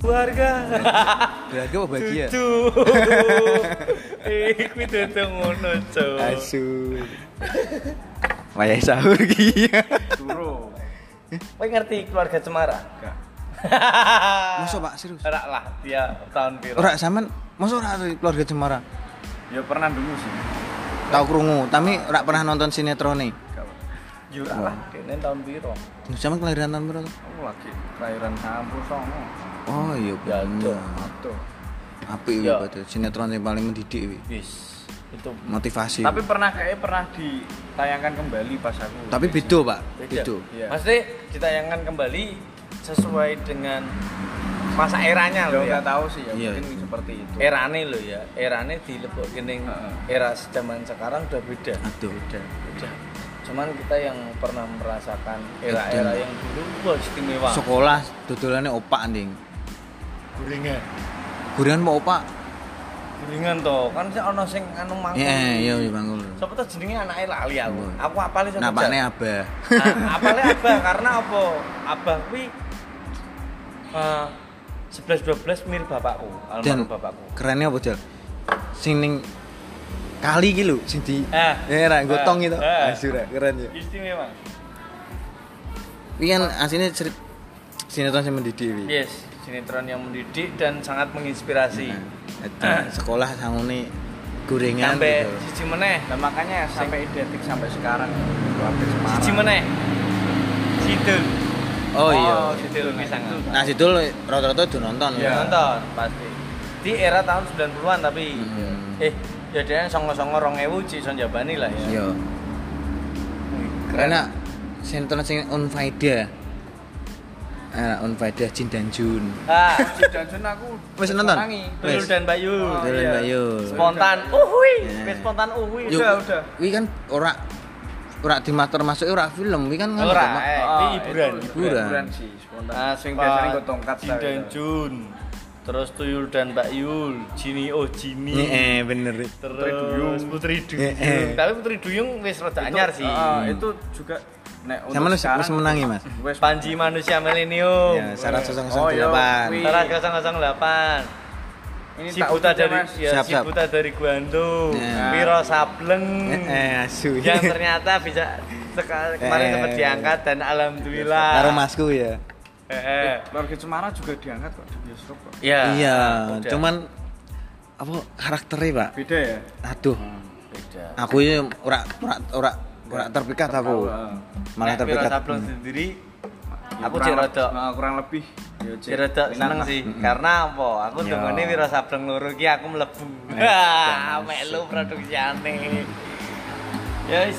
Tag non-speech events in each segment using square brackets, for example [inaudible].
Keluarga. Keluarga apa bahagia? Cucu. [laughs] Iku dudu ngono, Cuk. Asu. Wayah sahur ki. Turu. Kowe ngerti keluarga Cemara? Enggak. [laughs] Masa Pak serius? Ora lah, dia tahun piro? Ora sampean masa ora keluarga Cemara? Ya pernah dulu sih. Tahu krungu, tapi ora pernah nonton sinetron nih. Yo ora lah, dene tahun piro? Sampean kelahiran tahun berapa? Aku lagi kelahiran 99. Oh iya Ya, bener. Aduh. Apik Ya. ya betul. Sinetron yang paling mendidik wi. Wis. Itu Motivasi. Tapi pernah kayaknya pernah ditayangkan kembali pas aku. Tapi beda, Pak. beda. Iya. Maksudnya ditayangkan kembali sesuai dengan masa eranya Ya loh ya. enggak tahu sih ya, Iya. mungkin seperti itu. Erane loh ya. Erane dilebok gening Heeh. era zaman sekarang udah beda. Aduh. Beda. Beda. Cuman kita yang pernah merasakan era-era yang dulu wah istimewa. Sekolah dodolannya opak anjing. Guringan. Guringan mau opak? Guringan toh. Kan sih ono sing anu mangkul. Iya, iya iya bangul. Sapa tuh jenenge anake lali aku. Iya. Aku apale sapa Napane abah. Nah, apalnya abah karena apa? Abah kuwi eh 11 12 mirip bapakku, almarhum bapakku. kerennya apa, Jal? Sing ning kali iki lho sing di Eh. eh ra gotong Eh. itu. Eh. Asyur keren ya. Istimewa. Iki kan aslinya cerit sinetron sing mendidik wi. Yes, sinetron yang mendidik dan sangat menginspirasi. Nah, [clears throat] itu sekolah sangune gorengan Sampai gitu. siji meneh, Nah makanya sampai identik sampai sekarang siji meneh. Sidul. Oh iya. Sidul pisangan. Nah, situ rata-rata udah nonton Ya, ya. nonton pasti. Di era tahun 90-an tapi Hmm. eh ya dia songo-songo 2000 cik son jabani lah ya. Iya. Karena sinetron sing on faedah. Eh, on faedah Jin dan Jun. Ah, Si Janjun aku Wis nonton? Wes. dan Bayu. Oh, Jalan iya. Bayu. Spontan. Uhui, Ya. Wis spontan uhui. Yuk, Udah, udah. Wi kan ora ora di termasuk ora film, wi kan kan Ora, apa- eh. Ah, ini hiburan. Hiburan. hiburan sih spontan. Nah, Swing biasanya gue tongkat Jin dan. Jun. Terus Tuyul dan Mbak Yul, Jini oh Jini. Nih, eh bener. Terus Putri Duyung. Putri Duyung. Eh, eh. Tapi Putri Duyung wis rada anyar sih. Ah, itu juga nek untuk Sama lu sekarang menangi, Mas. wes Panji manusia milenium. Ya, syarat Oh, iya, 008. Sarat 008. ini Si tak buta dari Mas. ya, Siap, si siap. buta dari Guando, Ya. Wiro Sableng. Eh, eh asu. yang ternyata bisa sekali kemarin Eh. sempat diangkat dan alhamdulillah. Karo masku ya. Eh, eh. Cemara juga diangkat kok di bioskop kok. Iya. Iya, cuman apa karakternya, Pak? Beda ya? Aduh, beda. aku ini ora ora ora ora terpikat aku. Tertawa. Malah terpikat. Sableng sendiri Ya, aku kurang rada. nah, kurang lebih. Ya, rada minat seneng sih. Karena apa? Aku Ya. dengone Wiro Sableng loro iki aku mlebu. Eh, wah melu produksiane. Ya wis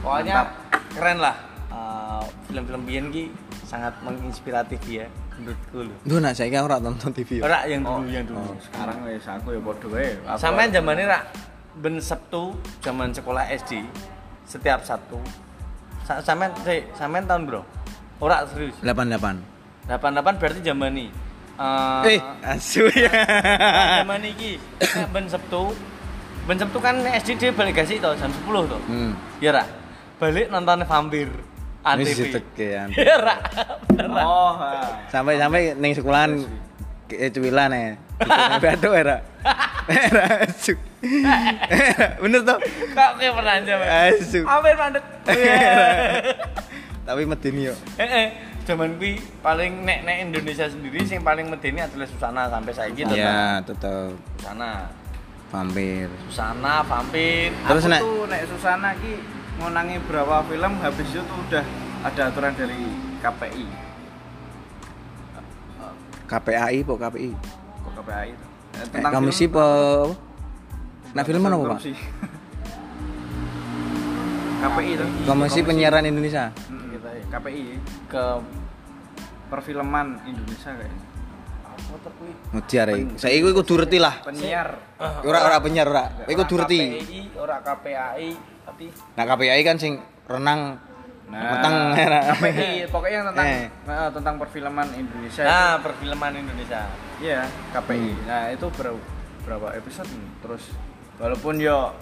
pokoknya keren lah. Eh, film-film biyen ki sangat menginspiratif ya menurutku lho. Duh, nak saiki aku ora nonton TV. ya. ora yang dulu Oh, yang dulu. oh, sekarang wes aku ya podo wae. Sampean zamane rak ben Sabtu zaman sekolah SD setiap Sabtu Sa sampean sih sampean tahun bro ora serius 88. 88 berarti zaman ini Eh, asu [laughs] ya. zaman iki nek ben Sabtu ben Sabtu kan SD dia balik kasih to jam 10 to Hmm. ya rak balik nonton vampir Ini setekian. ya rak bener Rak. Oh. Sampai-sampai ning sekolahan ke cuwilan ya. Dikene batuk era. Era asu. Bener toh? kok kayak pernah jam Asu. hampir mandek Tapi medeni yo. Eh, eh, zaman kuwi paling nek nek Indonesia sendiri sing paling medeni adalah Susana sampai saiki tetap Iya, tetep Susana. vampir. Susana, vampir. Terus aku nek tuh nek Susana ki ngonangi berapa film habis itu tuh udah ada aturan dari KPI. KPAI po KPI. KPI itu? Eh, Eh, komisi film- po apa? Nah, film mana, Pak? KPI itu. Komisi Penyiaran Indonesia. Mm, Kita ya. KPI ke perfilman Indonesia kayaknya. kuwi? Ngejar iki. Saiki kuwi kudu reti lah. Penyiar. Ora ora penyiar ora. Iku kudu reti. KPI, ora KPAI, tapi Nah, KPI kan sing renang Nah, era. KPI [laughs] pokoknya yang tentang Eh. eh, tentang perfilman Indonesia. nah, perfilman Indonesia. itu. Iya, KPI. Nah, itu berapa berapa episode nih? Terus walaupun yo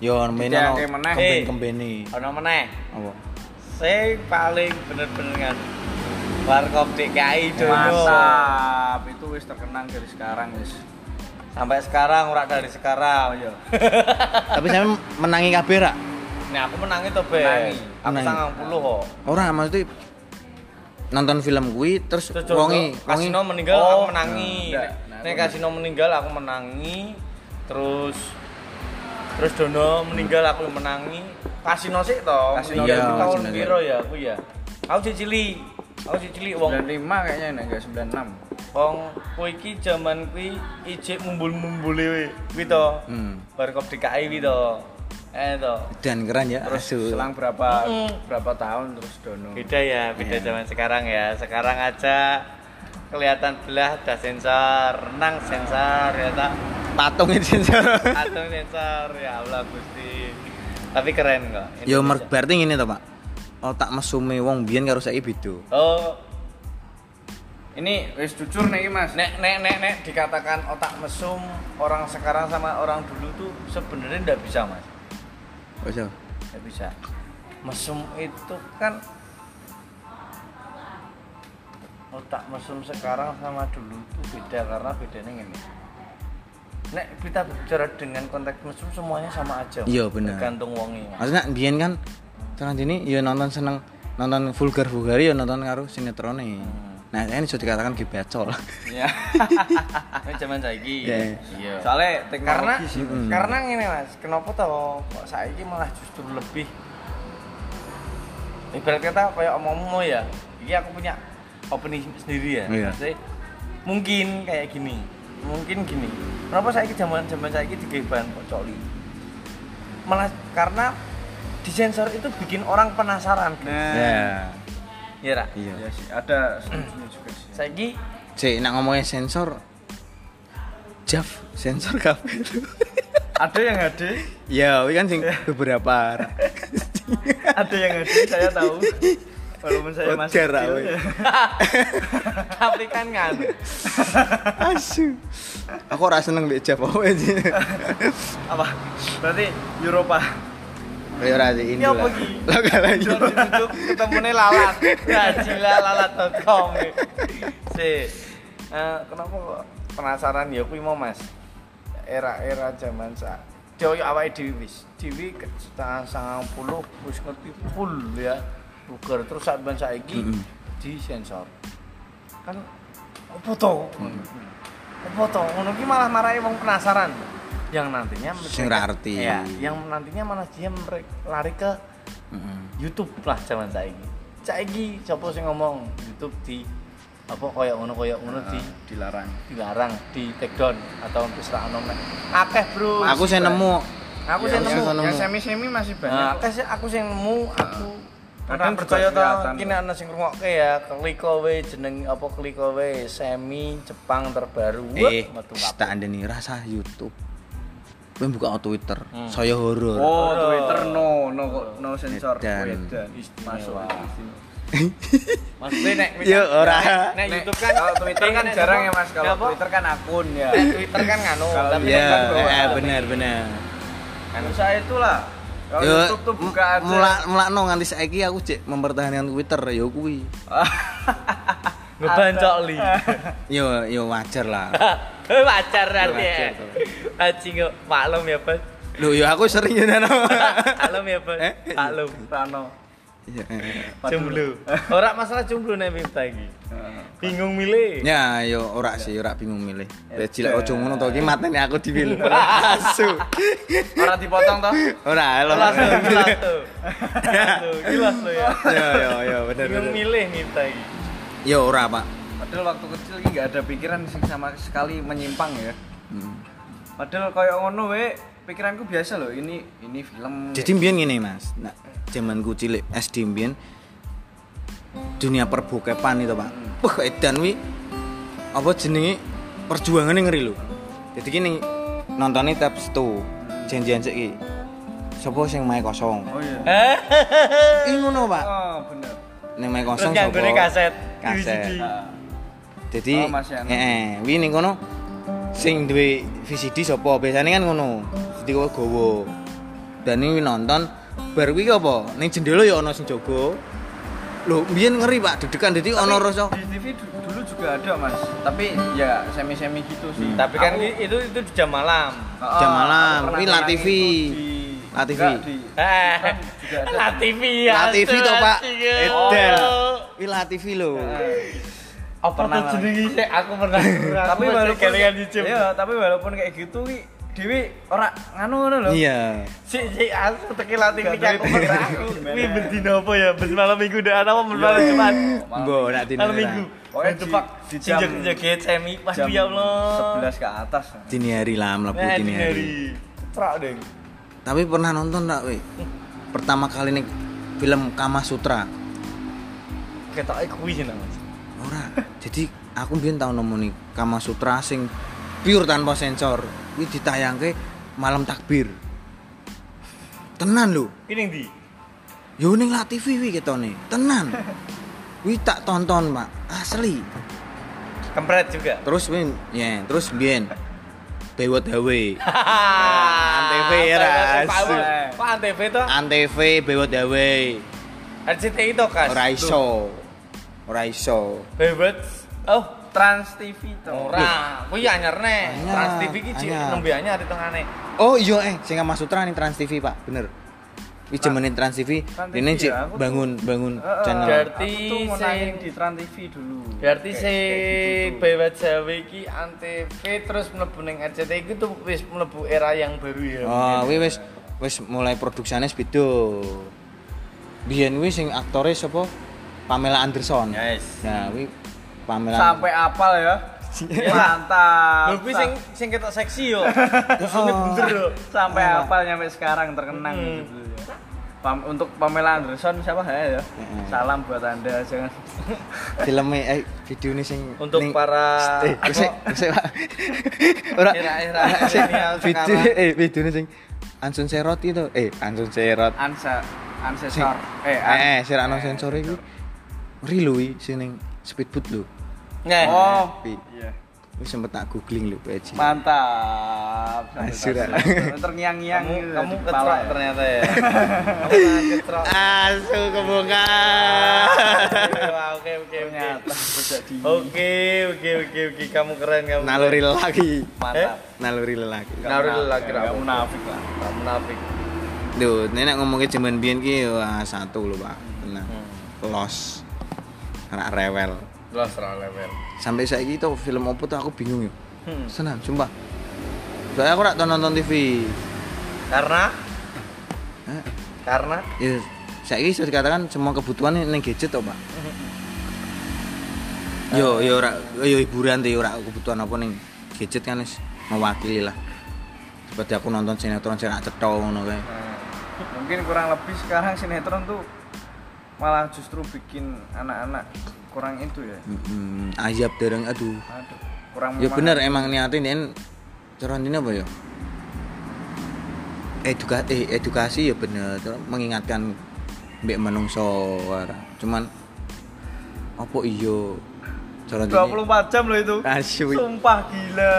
Yo Tidak, ono kayak meneh. kemben kembeni. Ono meneh. Apa? Saya paling bener-bener kan Warkop DKI Dono. Mantap, itu wis terkenang dari sekarang wis. Sampai sekarang ora dari sekarang yo. [laughs] Tapi saya menangi kabeh ra? Nih aku menangi to, Be. Menangi. Aku sangang puluh kok. Ora maksudnya nonton film kuwi terus wongi Kasino meninggal Oh, aku menangi. enggak. Nek- Nah, Nek aku Kasino meninggal aku menangi. Terus terus Dono meninggal aku menangi. Kasino sih toh. Kasino iya, itu tahun piro ya aku ya. Aku cicili. Aku cicili wong 95 kayaknya nih, enggak 96. wong kowe iki jaman kuwi ijik mumbul-mumbule. Kuwi to. Hmm. Warkop DKI kuwi to. Eh to. dan keren ya. Terus Asu. selang berapa Mm-mm. berapa tahun terus Dono. Beda ya, beda Iya. zaman sekarang ya. Sekarang aja kelihatan belah ada sensor, renang sensor ya tak. patung itu sensor. Atau sensor ya Allah Gusti. Tapi keren kok. Yo Indonesia. mer berarti ngene to, Pak. Otak mesume wong biyen karo saiki beda. Oh, Ini wis jujur nih Mas. nek nek nek nek dikatakan otak mesum orang sekarang sama orang dulu tuh sebenarnya ndak bisa mas, Yo. ndak bisa. Mesum itu kan otak mesum sekarang sama dulu itu beda karena bedanya ini. Nek kita bicara dengan konteks mesum semuanya sama aja. Iya, benar. Tergantung wongi. Mas. Maksudnya biyen kan terus ini yo nonton seneng nonton vulgar vulgar yo nonton karo sinetrone. Nah, ini sudah dikatakan gibacol. Ya. [laughs] Ini zaman saiki. Iya. Iya. Soalnya karena sih. Mm. karena ngene mas kenapa tau kok saiki malah justru lebih ibarat kata kayak omongmu ya ini aku punya opini sendiri ya Iya. Maksudnya, mungkin kayak gini mungkin gini kenapa saiki zaman zaman saiki digawe bahan pocoli malah karena disensor itu bikin orang penasaran Nah, Ya. Ya Ra? Iya. ya sih ada setuju juga sih. saiki Cek nak ngomongin sensor Jav sensor kabeh. Ada yang HD, ya, kan sing beberapa. ada yang HD saya tahu. Walaupun saya masih Wajar, kecil, ya. tapi kan kan Asu. Aku ora seneng mbek Jav apa sih. apa? Berarti Eropa. Ya ora ini Ini lah. apa ki? Lah kalah iki. Ketemunya lalat. Ya gila lalat.com. Si. Eh, kenapa kok penasaran ya kuwi mau Mas. Era-era zaman sa Joyo awake dhewe wis. Dhewe setengah 90 wis ngerti full ya. Buger terus saat ben saiki di sensor. Kan apa to? Apa to? Ngono ki malah marahi wong penasaran. Yang nantinya Sing ra arti. Ya, yang nantinya malah dia lari ke Heeh. YouTube lah zaman saiki. Saiki sapa sing ngomong YouTube di apa koyo ngono koyo ngono di dilarang. dilarang, di take down atau wis ra ono meneh. Akeh, Bro. Aku sing nemu Aku Ya, sing yang- nemu. Yang semi-semi masih Nah, banyak. akeh sih aku sing nemu, aku Kadang percaya to kelihatan. kini ana sing ngrungokke ya, kliko we jeneng apa kliko we semi Jepang terbaru. eh tak andeni rasa YouTube. Kowe buka Twitter, Hmm. saya horor. Oh, Horor. Twitter no, no no sensor. Istimewa. Masuk. Maksudnya nek Ya, ora. nek YouTube kan kalau Twitter kan jarang ya Mas, kalau? Twitter kan akun ya. Twitter kan nganu, tapi Ya, kan eh, benar benar. Kan usaha itulah. Kalau Yo, YouTube tuh buka aja. mulak mulakno nganti saiki aku cek mempertahankan Twitter ya kuwi. [laughs] Ngebancok li. Yo yo wajar lah. [laughs] Wajar nanti ya. Anjing kok maklum ya, Bos. Loh ya aku sering ya nano. Maklum ya, Bos. Eh? Maklum. Rano. Iya, eh. Jomblo. Ora masalah jomblo nek Miftah iki. Bingung milih. Ya, yo ora sih, ora bingung milih. Ya, Wis cilek ojo ngono to iki mateni aku dipilih. [laughs] Asu. Orang dipotong toh? Ora, lho. Kelas tuh, kelas tuh. [laughs] Tuh, Kelas tuh ya. Yo yo yo bener. Bingung bener. milih Miftah iki. Yo ora, Pak. Padahal waktu kecil ini nggak ada pikiran sing sama sekali menyimpang ya. Hmm. Padahal kayak ngono we, pikiranku biasa loh. Ini ini film. Jadi mbiyen ngene, Mas. Nah, zamanku cilik SD mbiyen dunia perbokepan itu, Pak. Wah, edan wi apa jenenge perjuangannya ngeri lho. Jadi gini nontonnya tab situ. Janjian sik iki. Sopo sing main kosong? Oh iya. Eh, Ih ngono, Pak. Oh bener. Ning main kosong sopo? kaset. Kaset. Jadi Oh, Mas Yan. heeh, wi ning kono sing duwe VCD sapa? Biasane kan ngono. Jadi kok gowo. Dan ini nonton bar kuwi apa? Ning jendela ya ana sing jaga. Lho, biyen ngeri Pak, deg-degan dadi ono Tapi rasa TV du- dulu juga ada mas tapi ya semi semi gitu sih Tapi kan Aku- itu itu di jam malam. Oh, Jam malam. Ini La TV. La TV. enggak, di Eh, kan. La TV ya. La TV toh, Pak. Edan. Oh. Wi La TV lho. Apa Pernah, jenenge sih? Aku pernah. [laughs] tapi walaupun kalian di jam. iya tapi walaupun kayak gitu wi Dewi ora nganu ngono lho Iya. Si si aku teki La TV Gak aku pernah. [laughs] Aku Gimana? Wi bendino apa ya? Ben malam minggu dah apa ben malam Jumat? Mbok nak dini. Malam minggu. Pokoknya itu di- Pak. di Di jam- semi. jam Waduh ya Allah. 11 ke atas Dini hari lah mlebu Nah, dini hari. Cerak deh. Tapi pernah nonton tak, we? Pertama kali nih film Kama Sutra. Ketoke kuwi jeneng Mas. Ora. Jadi aku biyen tau nemu nih Kama Sutra sing pure tanpa sensor. Kuwi ditayangke malam takbir. Tenan lho. Ini ndi? Yo ning La TV wi ketone. Tenan. [laughs] Wi tak tonton, Pak. Asli. Kempret juga. Terus win, ya, terus biyen Bewot Dawe. [laughs] Antv era, Pak Antv itu Antv Bewot Dawe. RCTI itu kan. Ora iso. Ora iso. Bebet. Oh, Trans TV to ora. Kuwi anyar. Anyar, Trans TV iki anyar. nembe anyar hitungane. Oh iya eh sing Kama Sutra nih Trans TV, Pak. Bener. Wis jemenin Trans TV, ini cik ya, bangun bangun Heeh. channel. Berarti sing- di Trans TV dulu Berarti Kayak- si kayak gitu tuh. Bebet Jawa iki Antv terus mlebu ning RCTI itu tuh wis mlebu era yang baru ya. Oh, wi wis wis mulai produksinya beda. Biyen wi sing aktore sapa? Pamela Anderson. Yes. Nah, wi Pamela sampai apal ya. Mantap. Kuwi sing sing ketok seksi yo. [laughs] Ini bener yo. sampai apal nyampe sekarang terkenang Hmm. gitu ya. Pam- untuk Pamela Anderson siapa? Ya ya. Heeh. salam buat anda jangan. [laughs] Filmnya eh video ini sing Untuk ning- para- eh [laughs] Pak? Ora video eh video ini sing Ansun Serot itu. Eh Ansun Serot. Ansa sing ancestor. Eh eh eh sira ana sensor iku sing ning speedboat lho Nah. oh iya wis sempet tak googling lho Pak mantap Asyik, dah. terngiang-ngiang Kamu gitu kamu ketrok ya. ternyata ya. [laughs] Kamu ketrok. asu Wah, Oke oke oke. Oke oke oke oke kamu keren kamu. naluri lelaki mantap naluri lelaki Nggak Naluri munafik, lelaki, nggak Rabu. munafik lah Gak munafik. Duh, nenek ngomongin zaman biyen ki wah satu lho, Pak. Tenang. Hmm. Los. Anak rewel. Jelas level. Sampai saiki tuh film opo tuh aku bingung yo. Hmm. Senang, sumpah. Soalnya aku rak nonton TV. Karena Hah? karena Ya, saiki bisa dikatakan semua kebutuhan ning gadget toh, Pak. Yo, yo ora yo hiburan deh ora kebutuhan apa ning gadget kan wis mewakili lah. Seperti aku nonton sinetron sing rak cetha ngono kae. mungkin kurang lebih sekarang sinetron tuh malah justru bikin anak-anak kurang itu ya. Mm, ayap dereng aduh. aduh kurang Ya bener emang niatin ini cara ini apa ya? Eduka eh, edukasi ya bener. Mengingatkan mbek menungso. Cuman apa iyo cara ini? 24 jam loh itu. Asyik. sumpah gila.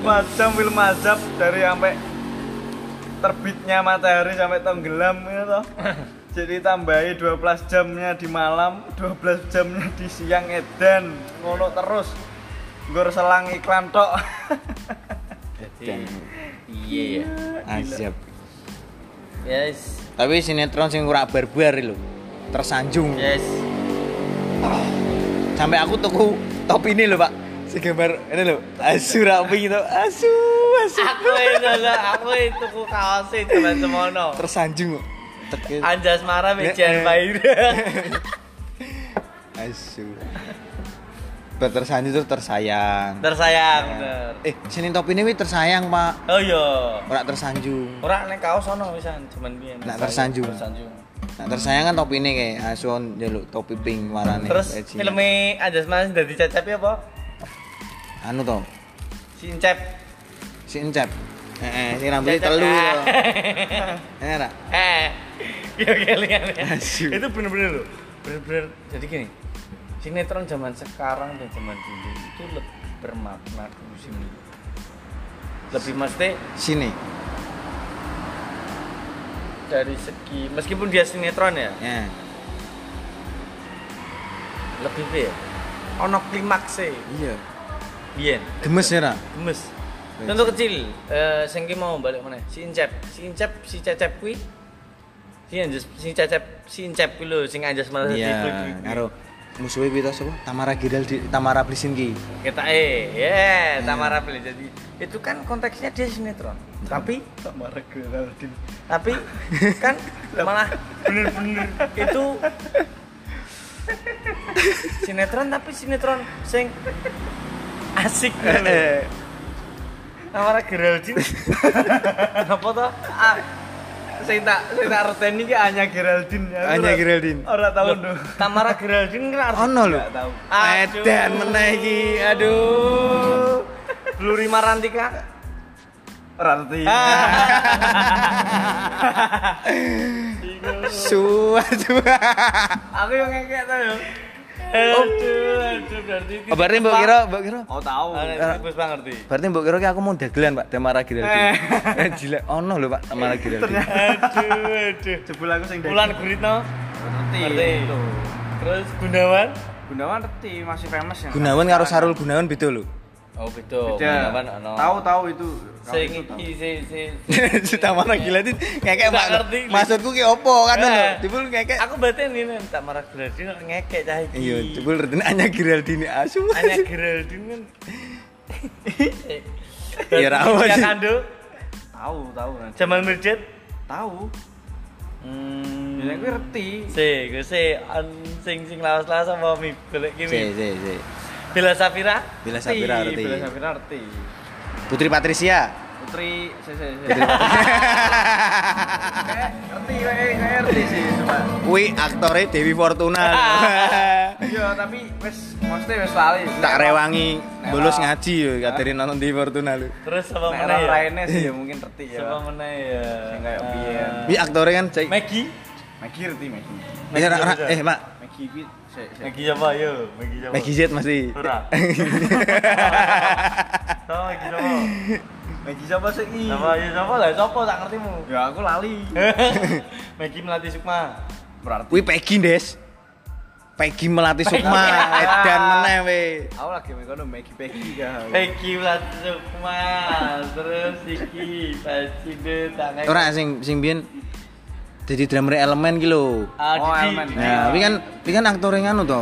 24 jam film azab dari sampai terbitnya matahari sampai tenggelam gitu jadi tambahi 12 jamnya di malam 12 jamnya di siang edan ngono terus gue selang iklan tok jadi iya ya. Azab. Yes. Tapi sinetron sing ora barbar lho. Tersanjung. Yes. Sampai aku tuku top ini lho, Pak. Si gambar ini lho. Asu rapi gitu. Asu, asu. Aku itu lah, aku itu ku kaos itu teman semono. Tersanjung kok. Tek- Anjas marah Eh, mejan eh. [laughs] Asu. Tersanjung terus tersayang. Tersayang bener. Eh, sini top ini wi tersayang, Pak. Oh iya. Ora tersanjung. Ora nek kaos ono wisan cuman biyen. Nak tersanjung. Tersanjung. Nah, tersayang kan top ini kayak asuhan jaluk topi pink warnanya. Terus filmnya Anjas Mas dadi cecep ya apa? anu to, Sincep. si encep. [laughs] Eh, si rambutnya telu. Eh, ora? Eh. Iya ya. Itu bener-bener loh. Bener-bener jadi gini. Sinetron zaman sekarang dan zaman dulu itu lebih bermakna dulu sini. Lebih mesti Sini. dari segi meskipun dia sinetron ya, Ya. lebih piye ono klimakse Iya. biyen Gemes ya, Ra? gemes contoh kecil eh sing ki mau balik mana si Incep. Si Incep si Cecep kuwi si Anjas si Cecep si Incep kuwi lho sing Anjas malah Iya, karo musuhnya kita siapa? Tamara Giraldi, Tamara Blisinki. kita eh ya Tamara Beli jadi itu kan konteksnya dia sinetron. Tapi Tamara Geraldine. tapi kan malah bener-bener. itu sinetron tapi sinetron sing asik. Eh, Tamara Geraldine [laughs] apa tuh ah, sing tak sing tak reteni ki Anya Geraldine Anya Geraldine. ora tahu Loh, lho Tamara Geraldine kan Ono lho. Nggak tahu. Aduh. Edan meneh iki. Aduh. Bluri Marantika Rarti. [laughs] Suwa suwa. aku yang ngekek yo aduh aduh berarti Oh, berarti mbok kira, mbok kira. Oh tahu. Ah, Gus Bang ngerti Berarti mbok kira ki aku mau dagelan, Pak, Tamara Giraldi. Eh, gila. Ono lho, Pak, Tamara Giraldi. aduh aduh Jebul aku sing Bulan Guritno Ngerti. terus Gunawan Gunawan ngerti masih famous ya. Gunawan karo Sarul Gunawan beda lho. Oh Beda. Ono Tahu tahu [laughs] itu. Sing tahu. iki sing sing si Tamara Giraldi ngekek mak. Maksudku ki opo kan lho. Eh. Jebul ngekek. aku berarti ini tak marah Geraldine ngekek cah iki Iya, jebul retene Anya Giraldi ini asu. Anya Geraldine kan [laughs] Ya, ra apa Ya sih. kando Tahu tahu. Jamal Mirdad Tahu. hmm Ya gue ngerti. Si, gue si, an- sing sing lawas-lawas sama mi golek Si, kimi. si, si. Bella Safira, Bila Ngerti, Bella ngerti. Safira ngerti. Putri Patricia. Putri, si si. Putri [laughs] kayak kayak ngerti sih cuma. Kuwi aktore Dewi Fortuna. [laughs] Iya, tapi wis mesti wis lali. tak rewangi bolos ngaji yo kateri nonton Dewi Fortuna lho. terus apa mana ya? lainnya sih ya mungkin ngerti ya. Siapa mana ya? Sing kayak Ah, biyen. Wi aktore kan cek. Maggie, Maggie ngerti Maggie. Eh, ra- ra- Maggie Mak. Maggie kuwi si si. Maggie siapa yo? Maggie siapa? Maggie Z masih. Ora. [laughs] Sama Maggie siapa? Maggie siapa sih? Sama ya siapa lah? Siapa tak ngertimu? Ya aku lali. [laughs] Maggie Melati Sukma. Berarti Kuwi Peggy, Des. Peggy Melati Sukma, edan meneh we. aku lagi mekono Maggie Peggy kan. Maggie Melati Sukma. Terus iki Pacide tangan. Ora sing sing biyen dadi drummer elemen ki lho. Ah, Oh, Didi. Elemen. Nah, kuwi kan kuwi kan aktore nganu to.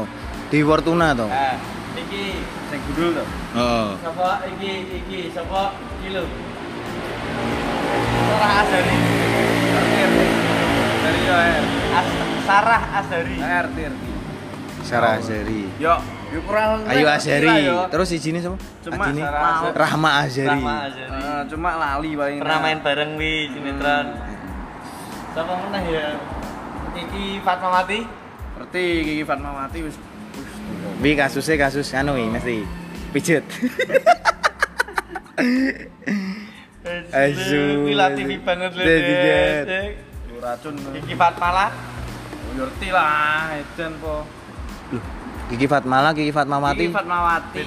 Dewi Fortuna to. Ah, iki Sing gundul to. Oh. Sapa iki iki sapa iki lho. Sarah Azari. Dari yo er. As Sarah Azari. RT RT. Sarah Azari. Yo, yo kurang Ayu Azari. Terus sijine sapa? Cuma Adine? Sarah Azari. Rahma Azari. Rahma Azari. Eh, cuma lali paling. Pernah main bareng wi sinetron. Sapa meneh ya? Iki Fatmawati. Ngerti Kiki Fatmawati wis wis. Wi kasusnya kasus anu wi mesti pijet. Asu. TV banget lho. Dadi, Jet. Dek. Yo racun. Iki Fatmala. Ngerti lah, edan po. Loh, Kiki Fatmala, Kiki Fatmawati. Kiki Fatmawati.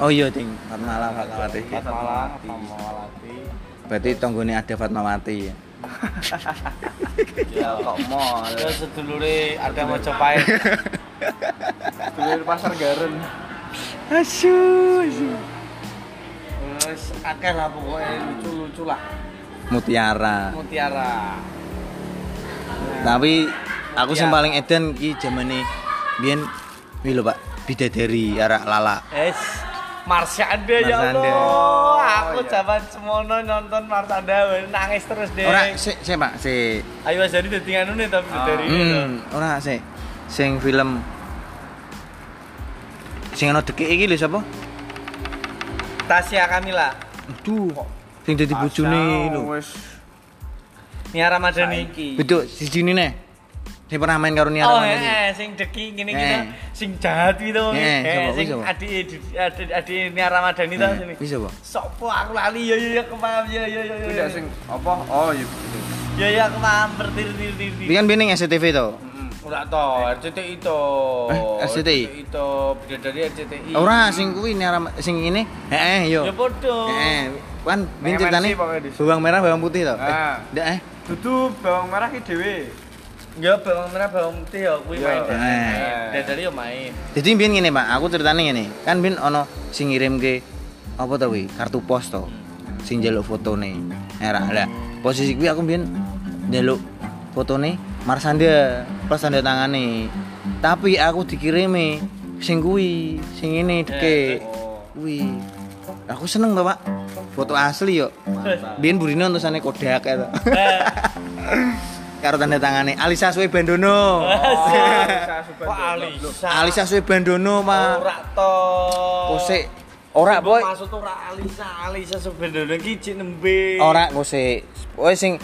Oh iya, Ding. Fatmala, Fatmawati. Fatmala, Fatmawati. Berarti tonggone ada Fatmawati ya. Ya kok mall. Terus sedulure ada Mojopahit. Dulu pasar Garen. Asu, asu. Terus akeh lah pokoknya lucu-lucu lah. Mutiara. Mutiara. Tapi aku sing Mutiara. paling edan ki zamane biyen wi lho, Pak. Bidadari arak lala. Es Marsanda ya. Allah. Aku Oh, iya. zaman semono nonton Marsanda nangis terus deh. Ora sik sik Pak, sik. Ayo jadi dadi anu nih tapi Ah. dari ini. Hmm, ora sik. Sing film sing ana dekik iki lho sapa? Tasya Kamila, Aduh. Sing dadi bojone lho. Wis Nia Ramadhani. saiki. Betul, siji nih. Sing pernah main karo Nia Oh, Ramadhani. eh, sing deki ngene iki Eh. to, sing jahat itu. Eh, Eh, sing siapa? adik adik adik Nia Ramadhani to sini. Wis apa? Sopo aku lali ya ya ya kepaham ya ya ya. ya, Tidak ya. sing apa? Oh iya. gitu. Ya ya aku paham bertir tir tir. Iki kan biyen ning SCTV to. Ora to, RCTI to. Eh, RCTI? to, bidadari RCTI. Ora sing kuwi Nia Ram- sing ini. Heeh, yo. Ya podo. Heeh. Kan ceritane di- bawang merah bawang putih to. Eh, Ah. ndak eh. Dudu bawang merah ki dhewe. Ya bawang merah bawang putih ya kuwi Ya. main. Eh. Dadari yo main. Jadi biyen ngene, Pak. Aku ceritane ngene. Kan biyen ono sing ngirimke apa to kuwi? Kartu pos to. Sing njaluk fotone. Era lah. Posisi kuwi aku biyen njaluk fotone Marsanda plus tanda tangane. Tapi aku dikirimi sing kuwi, sing ini deke. Oh. Kuwi. Aku seneng to, Pak. Foto asli yo. Biyen burine tulisane Kodak ya to. [laughs] Karo tanda tangane Alisa Suwe Bandono. Kok Alisa? Alisa Suwe Bandono, Pak. Ora to. Kose ora boy. Maksud ora Alisa, Alisa sebenarnya iki cik nembe. Ora kose. Kowe sing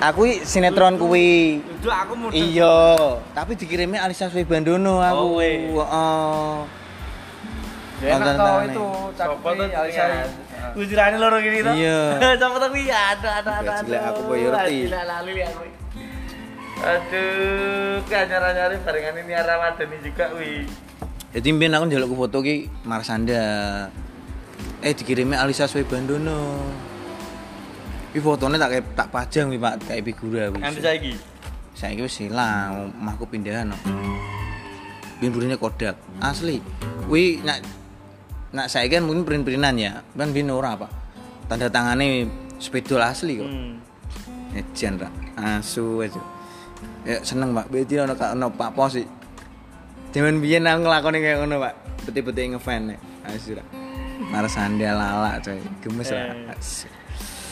Aku sinetron kuwi. Itu aku mau Iya, tapi dikirimnya Alisa Suwe Bandono aku. Oh. Heeh. Ya enak tau itu. Cakep tuh nih, Alisa. Ujirane loro gini to. Iya. [laughs] Sopo tuh kuwi ada ada ada. Gila, aku boy ngerti. Gila lali ya kuwi. Aduh, kanyar-nyari barengan ini Ramadan ini juga wi. Jadi mbien aku njaluk ku foto ki Marsanda. Eh dikirimnya Alisa Suwe Bandono. Iki fotone tak kayak tak pajang wi Pak, kayak figura. Nanti saiki. Saiki wis hilang, mahku pindahan. No. Biyen burine Kodak. Asli. Wi nak nak saiki kan mungkin print-printan ya. Kan biyen ora, Pak. Tanda tangane spidol asli kok. Hmm. Ejan Pak. Asu aja. Ya seneng Pak. Berarti ono kak ono Pak Pos sih. Jaman biyen aku nglakoni kayak ngono, Pak. Beti-beti ngefan nek. Asu Pak. Marsanda lala coy. Gemes lah. Eh.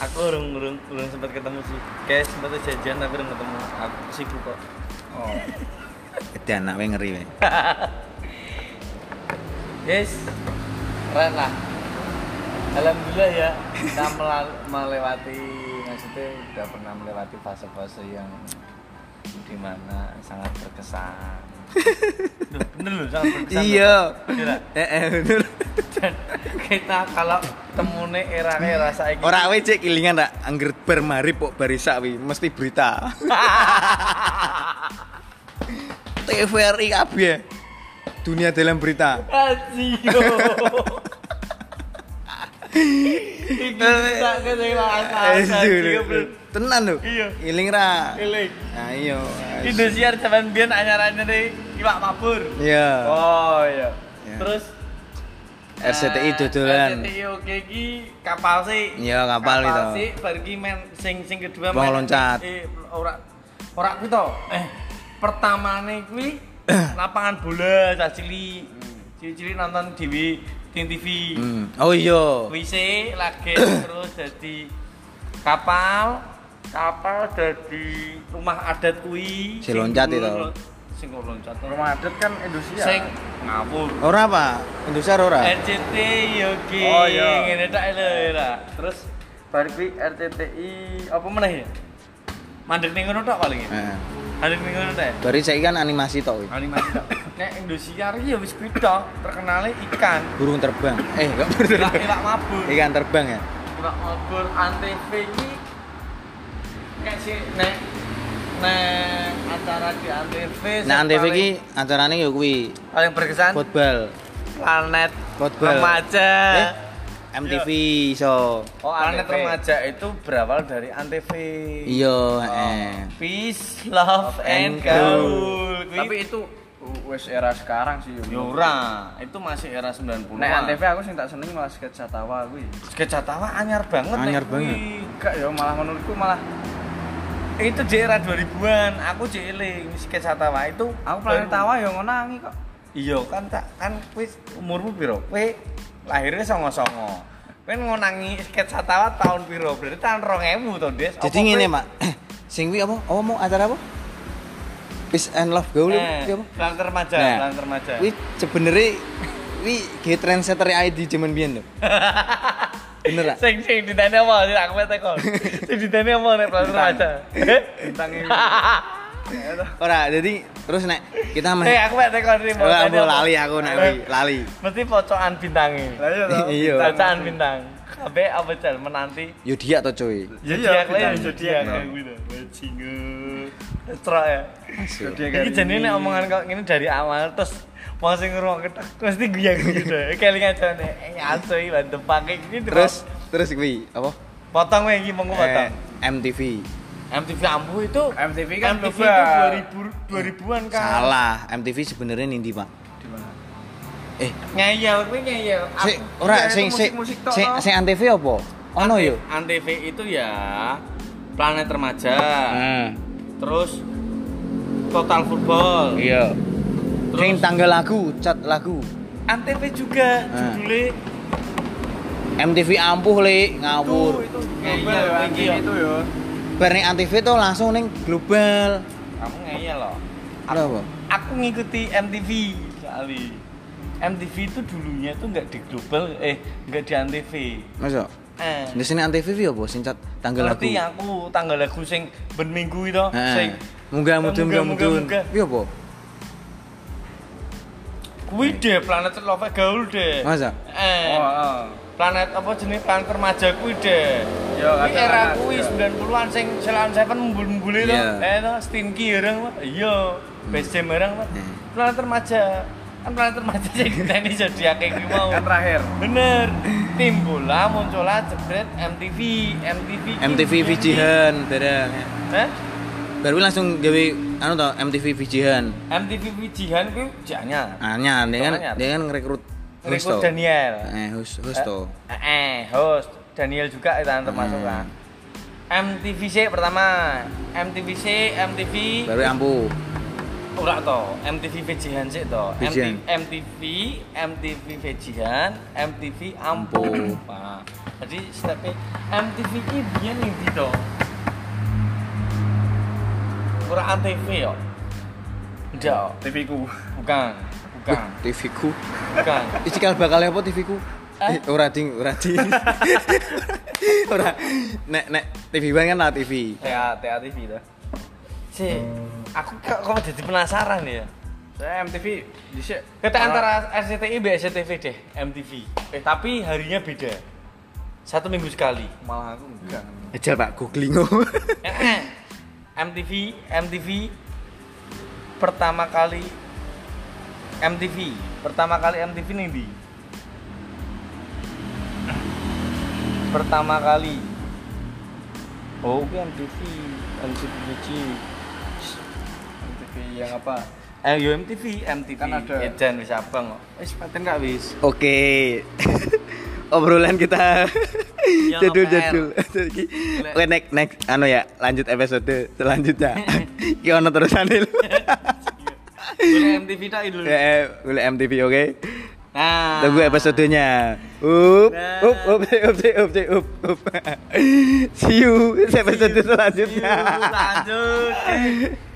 Aku urung urung urung sempat ketemu sih. Kayak sempat jajan tapi urung ketemu. Aku sibuk kok. Oh. Edan anak ngeri we. Guys, [laughs] keren lah. Alhamdulillah ya kita melewati maksudnya udah pernah melewati fase-fase yang di mana sangat berkesan. Duh, bener loh sangat berkesan. Iya. Eh eh bener. Dan kita kalau temune era-era saiki Ora we cek kilingan rak angger bar marip kok barisa wi mesti berita. [laughs] TVRI kabeh. Dunia dalam berita. Asio. Iki tak kehilangan Eh, Tenan lho. Iya. Iling ra. Eling. Ayo. Indosiar zaman biyen anyar-anyar iwak mabur. Iya. Oh iya. Ya. Terus RCTI eh, dodolan. RCTI oke iki kapal sih. Iya, kapal itu. sih bar iki men sing sing kedua Wong loncat. Eh ora ora kuwi to. Eh pertamane kuwi [coughs] lapangan bola cacili. Cili-cili nonton di Ting TV. Hmm. Oh iya. Kuwi sih lagi [coughs] terus jadi kapal kapal jadi rumah adat kuwi Si loncat itu. sing loncat Rumah adat kan Indonesia. sing ngawur Ora apa? Indonesia ora? RCT Yogi Oh, iya. ngene tak lho ya terus kuwi RCTI apa meneh ya mandek ning ngono tok paling ya Heeh. Mandek ning ngono tok ya? Bari saiki kan animasi tok wi. animasi tok [laughs] nek Indosiar iki ya wis kuwi tok terkenale ikan Burung terbang. Eh, enggak burung terbang. iwak mabur Ikan terbang ya. iwak mabur antv iki kayak sih nek nek acara di antv Nah, Antv iki acarane ya kuwi paling berkesan football. planet Football. remaja Eh, MTV so. Oh, planet Antv. remaja itu berawal dari antv Iya, eh. peace love and And gaul Kuwi- Tapi itu wes era sekarang sih. Ya ora, itu masih era 90-an. Nek Antv aku sing tak senengi malah sketsa tawa kuwi. Sketsatawa anyar banget Anyar nek banget. Enggak ya malah menurutku malah Itu di era 2000-an, aku jeeling sketsatawa itu aku planet tawa ya ngonangi kok. Iya kan tak kan kuwi umurmu piro? Kowe lahirnya songo-songo. Kowe ngonangi sketsatawa tahun piro? Berarti tahun 2000 to, Des. Jadi ngene, Mak. [clears throat] Sing kuwi apa? Apa mau acara apa? Peace and Love Gaul Eh, apa? planet remaja, Nah, planet remaja. Kuwi sebenere kuwi ge trendsetter ID jaman biyen lho. [laughs] Bener ah? Sing sing ditanya apa? Aku teko. [laughs] Sing ditanya apa nek planet remaja? [laughs] Eh? Bintangnya Ora, jadi terus nek kita Eh, meh aku mek teko nih. Ora mau lali aku nek kuwi, lali. Mesti pocokan bintangnya. Lah iya. Iya. Pocokan bintang. Kabeh apa jal menanti Yo dia to coy. zodiak lah ya bintang. zodiak Nah. kayak gitu. Bajingo. Estra ya. Asu. Zodiak Iki jenenge nek omongan kok ngene dari awal terus mau sing ngrungokne tek mesti guyak-guyu deh. Kelingan jane eh asoy bantu pakai ini Terus terus kuwi apa? potong wae iki monggo Eh, potong. MTV. MTV Ampuh itu MTV kan MTV global. itu 2000 2000-an kan. Salah, MTV sebenarnya nindi, Pak. Di mana? Eh, Ngeyel kuwi ngeyel. sik ora sing itu sing sing Antv apa? Ono yo. Antv itu ya Planet Remaja. Nah, Terus Total Football. iya. Terus Sing tanggal lagu, cat lagu. Antv juga Nah. judulnya MTV ampuh le itu ngawur. itu Global ngeyel ya, iki MTV ya. itu ya. Bar ning Antv tuh langsung ning global. Kamu ngeyel loh. Ada apa? Aku ngikuti MTV kali. MTV itu dulunya tuh nggak di global, eh nggak di Antv. Masa? Eh, Di sini Antv piye apa sing cat tanggal lagu? ngerti aku tanggal lagu sing ben minggu itu, sing Heeh. Munggah mudun Munggah, mudun. Piye apa? kuwi deh planet love gaul deh. Masa? Eh, Oh, oh. Planet apa jenis planet remaja kuwi deh. Yo, Kuwi era kuwi 90-an sing Celan Seven mumbul-mumbul itu. Iya. Eh to Stinky bareng. Iya, Best Jam bareng. Hmm. Planet remaja. Kan planet remaja sing [laughs] ini jadi akeh kuwi mau. Kan terakhir. Bener. Timbullah muncullah jebret MTV, MTV. MTV Vijihan bareng. Hah? Baru langsung gawe anu to MTV Vijihan. MTV Vijihan kuwi janya. Hanya dia kan dia kan ngerekrut to. Daniel. Eh, host host to. Eh, eh, host Daniel juga itu kan termasuk Hmm. kan. MTVC pertama, MTVC, MTV, Baru ampuh. ora to, MTV Vejihan sih to. Vejihan. MTV, MTV Vejihan, MTV Ampuh. Pak. Jadi stepnya MTV ki biyen ning ndi to? Ora Antv yo. Ndak, TV ku. bukan. Bukan. TV ku. Bukan. Iki bakal apa TV ku? Eh? Eh, ora ding, ora ding. [laughs] ora. Nek nek TV One kan lah TV. TA TA TV to. Si, aku kok kok jadi penasaran ya. Saya MTV dhisik. Kita antara RCTI dan SCTV deh, MTV. Eh, tapi harinya beda. Satu minggu sekali. malah aku enggak. Aja Pak googling. [laughs] Eh, eh. MTV, MTV pertama kali MTV, pertama kali MTV nih di. Pertama kali. Oh, ini MTV, MTV. MTV yang apa? Eh, yo MTV, MTV. Kan ada. Edan wis abang kok. Wis paten gak wis. Oke. [laughs] Obrolan kita Yang jadul-jadul. Iki Oke next next anu ya, lanjut episode selanjutnya. [laughs] Ki ono terusane lho. [laughs] Boleh MTV tak dulu. Ya, eh, boleh MTV oke. Nah, Tunggu episodenya. Up, Nah. up, up, up, up, up, up, up. [laughs] See you episode selanjutnya. Yuk, lanjut. [laughs]